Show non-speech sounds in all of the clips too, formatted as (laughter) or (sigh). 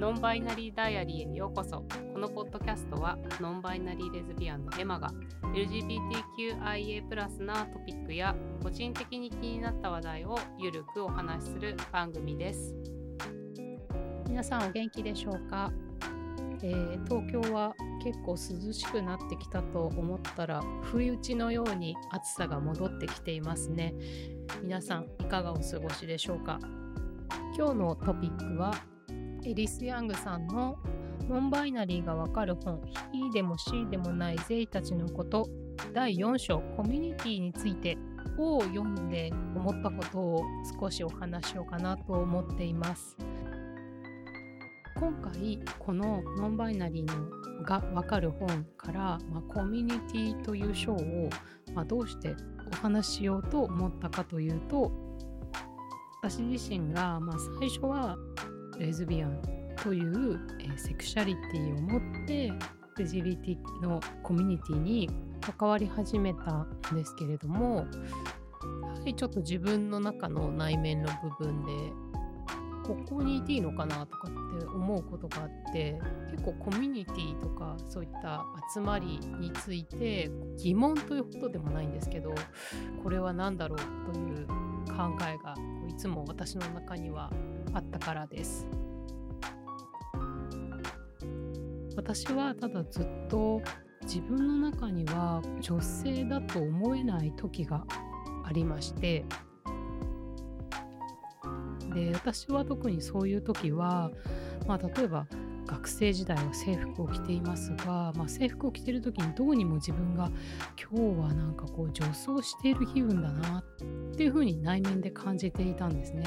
ノンバイナリーダイアリーへようこそ。このポッドキャストはノンバイナリーレズビアンのエマが LGBTQIA+ なトピックや個人的に気になった話題をゆるくお話しする番組です。皆さんお元気でしょうか、えー、東京は結構涼しくなってきたと思ったら不意打ちのように暑さが戻ってきていますね。皆さんいかがお過ごしでしょうか？今日のトピックはエリス・ヤングさんのノンバイナリーがわかる本 E でも C でもないゼイたちのこと第4章コミュニティについてを読んで思ったことを少しお話しようかなと思っています。今回このノンバイナリーのがわかる本から、まあ、コミュニティという章を、まあ、どうしてお話ししようと思ったかというと私自身が、まあ、最初はレズビアンという、えー、セクシャリティを持って LGBT のコミュニティに関わり始めたんですけれどもやはりちょっと自分の中の内面の部分でここにいていいのかなとかって思うことがあって結構コミュニティとかそういった集まりについて疑問ということでもないんですけどこれは何だろうという考えがいつも私の中にはあったからです私はただずっと自分の中には女性だと思えない時がありましてで私は特にそういう時は、まあ、例えば学生時代は制服を着ていますが、まあ、制服を着てる時にどうにも自分が今日はなんかこう女装している気分だなっていうふうに内面で感じていたんですね。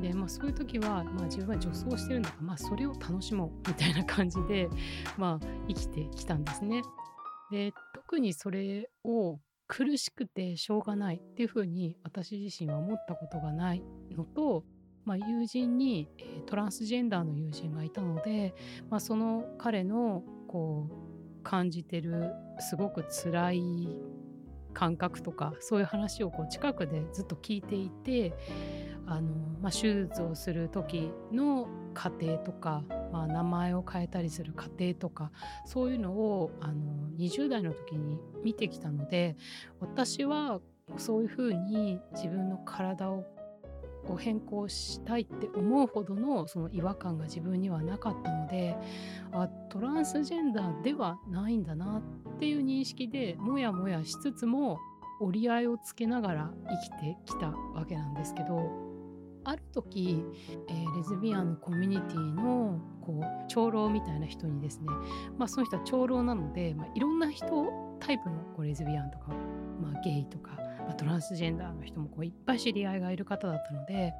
で、まあ、そういう時は、まあ、自分は女装してるんだから、まあ、それを楽しもうみたいな感じで、(laughs) まあ、生きてきたんですね。で特にそれを苦しくてしょうがないっていうふうに私自身は思ったことがないのと、まあ、友人に、トランスジェンダーの友人がいたので、まあ、その彼のこう感じてるすごく辛い感覚とかそういう話をこう近くでずっと聞いていてあの、まあ、手術をする時の過程とか、まあ、名前を変えたりする過程とかそういうのをあの20代の時に見てきたので私はそういうふうに自分の体を変更したいって思うほどのその違和感が自分にはなかったのであトランスジェンダーではないんだなっていう認識でもやもやしつつも折り合いをつけながら生きてきたわけなんですけどある時、えー、レズビアンのコミュニティのこう長老みたいな人にですね、まあ、その人は長老なので、まあ、いろんな人タイプのこうレズビアンとか、まあ、ゲイとか、まあ、トランスジェンダーの人もこういっぱい知り合いがいる方だったので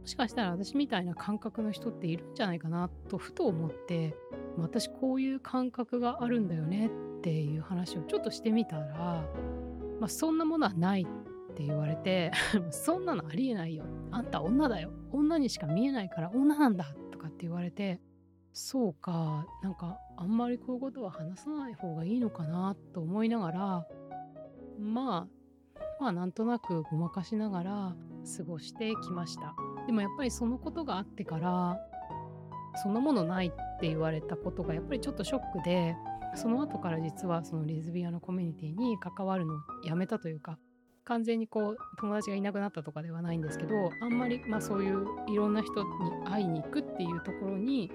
もしかしたら私みたいな感覚の人っているんじゃないかなとふと思って私こういう感覚があるんだよねっていう話をちょっとしてみたら、まあ、そんなものはないって言われて (laughs) そんなのありえないよ。あんた女だよ。女にしか見えないから女なんだとかって言われてそうか。なんかあんまりこういうことは話さない方がいいのかなと思いながらまあまあなんとなくごまかしながら過ごしてきました。でもやっぱりそのことがあってからそんなものないって言われたことがやっぱりちょっとショックでその後から実はそのレズビアのコミュニティに関わるのをやめたというか完全にこう友達がいなくなったとかではないんですけどあんまり、まあ、そういういろんな人に会いに行くっていうところに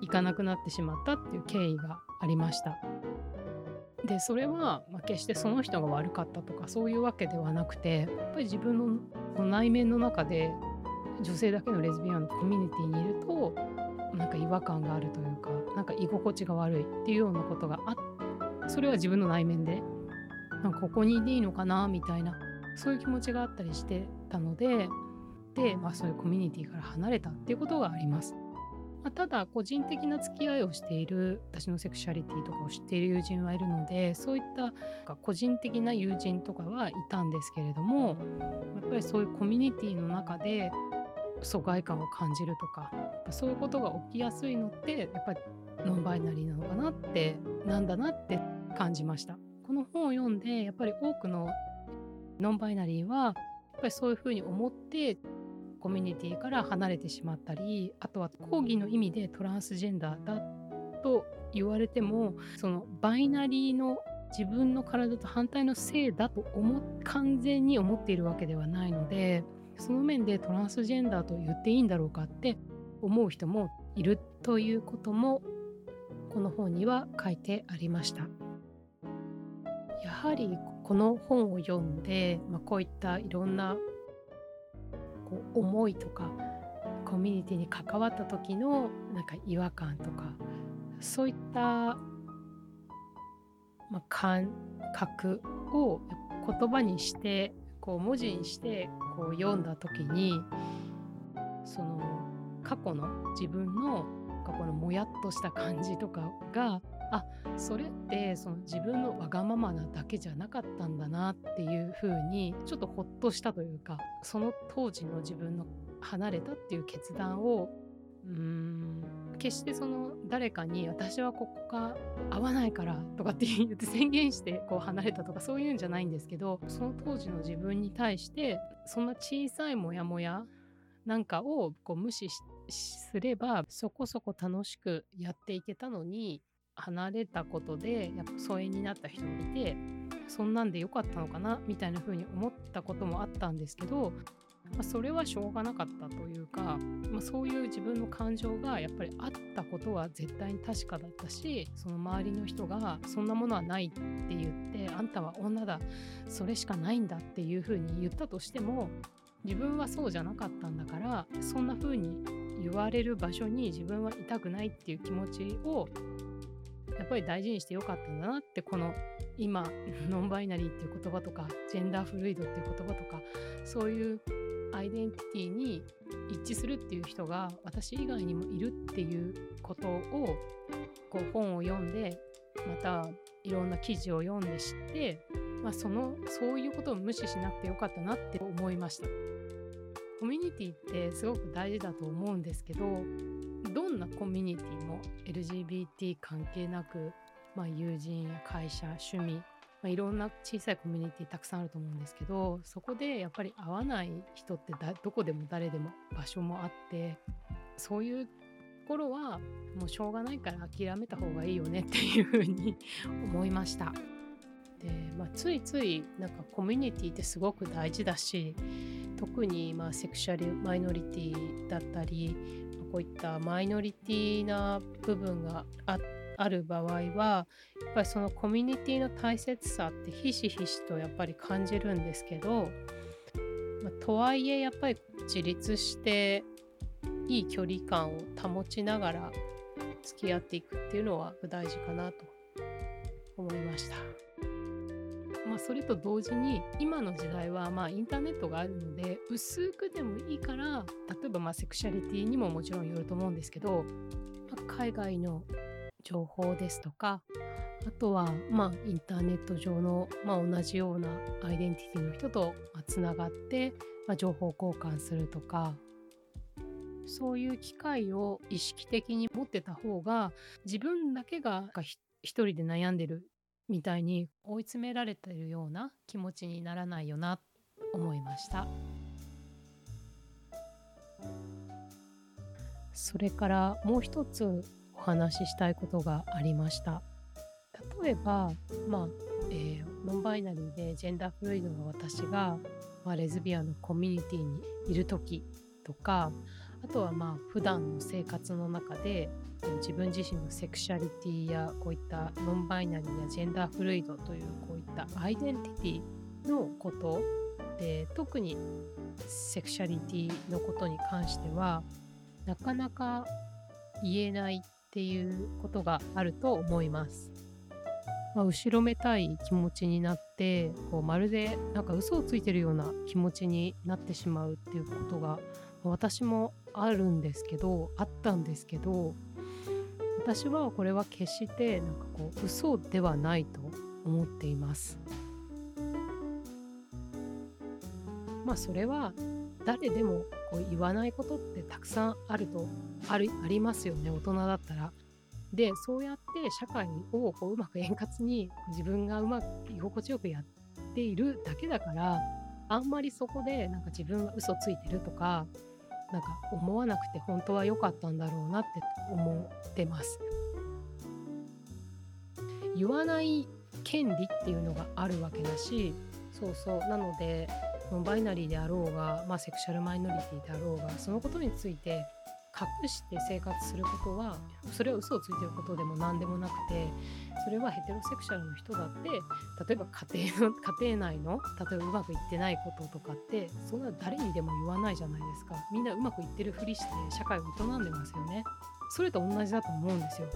行かなくなってしまったっていう経緯がありました。でそれは、まあ、決してその人が悪かったとかそういうわけではなくてやっぱり自分の内面の中で女性だけのレズビアンのコミュニティにいるとなんか違和感があるというかなんか居心地が悪いっていうようなことがあってそれは自分の内面でなんかここにいていいのかなみたいなそういう気持ちがあったりしてたのでで、まあ、そういうコミュニティから離れたっていうことがあります。まあ、ただ個人的な付き合いをしている私のセクシャリティとかを知っている友人はいるのでそういった個人的な友人とかはいたんですけれどもやっぱりそういうコミュニティの中で疎外感を感じるとかそういうことが起きやすいのってやっぱりノンバイナリーなのかなってなんだなって感じました。本を読んでやっぱり多くのノンバイナリーはやっぱりそういうふうに思ってコミュニティから離れてしまったりあとは講義の意味でトランスジェンダーだと言われてもそのバイナリーの自分の体と反対の性だと思完全に思っているわけではないのでその面でトランスジェンダーと言っていいんだろうかって思う人もいるということもこの本には書いてありました。やはりこの本を読んで、まあ、こういったいろんなこう思いとかコミュニティに関わった時のなんか違和感とかそういったまあ、感覚を言葉にしてこう文字にしてこう読んだ時にその過去の自分の過去のもやっとした感じとかがあそれってその自分のわがままなだけじゃなかったんだなっていう風にちょっとほっとしたというかその当時の自分の離れたっていう決断をうん決してその誰かに私はここが合わないからとかって言って宣言してこう離れたとかそういうんじゃないんですけどその当時の自分に対してそんな小さいモヤモヤなんかをこう無視すればそこそこ楽しくやっていけたのに離れたことでやっぱ疎遠になった人もいてそんなんで良かったのかなみたいな風に思ったこともあったんですけどまあ、それはしょうがなかったというか、まあ、そういう自分の感情がやっぱりあったことは絶対に確かだったしその周りの人がそんなものはないって言ってあんたは女だそれしかないんだっていうふうに言ったとしても自分はそうじゃなかったんだからそんな風に言われる場所に自分はいたくないっていう気持ちをやっぱり大事にしてよかったんだなってこの今 (laughs) ノンバイナリーっていう言葉とかジェンダーフルイドっていう言葉とかそういうアイデンティティに一致するっていう人が私以外にもいるっていうことをこう本を読んでまたいろんな記事を読んで知って、まあ、そのそういうことを無視しなくてよかったなって思いました。コミュニティってすごく大事だと思うんですけどどんなコミュニティも LGBT 関係なく、まあ、友人や会社趣味まあ、いろんな小さいコミュニティたくさんあると思うんですけどそこでやっぱり会わない人ってどこでも誰でも場所もあってそういうところはもうしょうがないから諦めた方がいいよねっていうふうに (laughs) 思いました。でまあ、ついついなんかコミュニティってすごく大事だし特にまあセクシャルマイノリティだったりこういったマイノリティな部分があある場合はやっぱりそのコミュニティの大切さってひしひしとやっぱり感じるんですけど、まあ、とはいえやっぱり自立していい距離感を保ちながら付き合っていくっていうのは大事かなと思いました。まあ、それと同時に今の時代はまあインターネットがあるので薄くでもいいから例えばまあセクシャリティにももちろんよると思うんですけど、まあ、海外の情報ですとかあとは、まあ、インターネット上の、まあ、同じようなアイデンティティの人とつながって、まあ、情報交換するとかそういう機会を意識的に持ってた方が自分だけが一人で悩んでるみたいに追い詰められてるような気持ちにならないよな思いました。それからもう一つお話ししたいことがありました。例えばまあ、えー、ノンバイナリーでジェンダーフルイドの私が、まあ、レズビアンのコミュニティにいる時とかあとはまあ普段の生活の中で自分自身のセクシャリティやこういったノンバイナリーやジェンダーフルイドというこういったアイデンティティのことで特にセクシャリティのことに関してはなかなか言えないっていうことがあると思います。まあ、後ろめたい気持ちになってこうまるでなんか嘘をついてるような気持ちになってしまうっていうことが私もあるんですけどあったんですけど私はこれは決してなんかこう嘘ではないと思っています。まあそれは誰でもこう言わないことってたくさんあるとあるありますよね大人だったら。でそうやって社会をこううまく円滑に自分がうまく居心地よくやっているだけだからあんまりそこでなんか自分は嘘ついてるとかなんか思わなくて本当は良かったんだろうなって思ってます。言わない権利っていうのがあるわけだしそうそう。なのでノンバイナリーであろうが、まあ、セクシャルマイノリティであろうがそのことについて隠して生活することはそれは嘘をついてることでも何でもなくてそれはヘテロセクシャルの人だって例えば家庭の (laughs) 家庭内の例えばうまくいってないこととかってそんな誰にでも言わないじゃないですか。みんなうまくいってるふりして社会を営んでますよね。それと同じだと思うんですよ。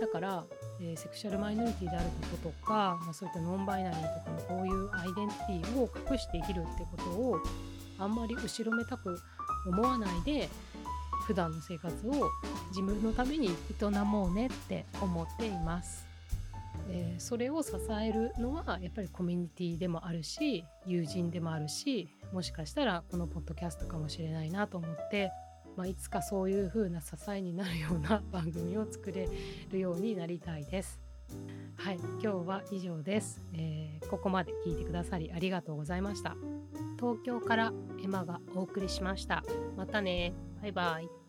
だから、えー、セクシャルマイノリティであることとか、まあ、そういったノンバイナリーとかのこういうアイデンティティを隠して生きるってことをあんまり後ろめたく思わないで普段の生活を自分のために営もうねって思っています。それを支えるのはやっぱりコミュニティでもあるし友人でもあるしもしかしたらこのポッドキャストかもしれないなと思って、まあ、いつかそういう風な支えになるような番組を作れるようになりたいです。はい、今日は以上です、えー、ここまで聞いてくださりありがとうございました。東京からエマがお送りしました。またね。バイバイ。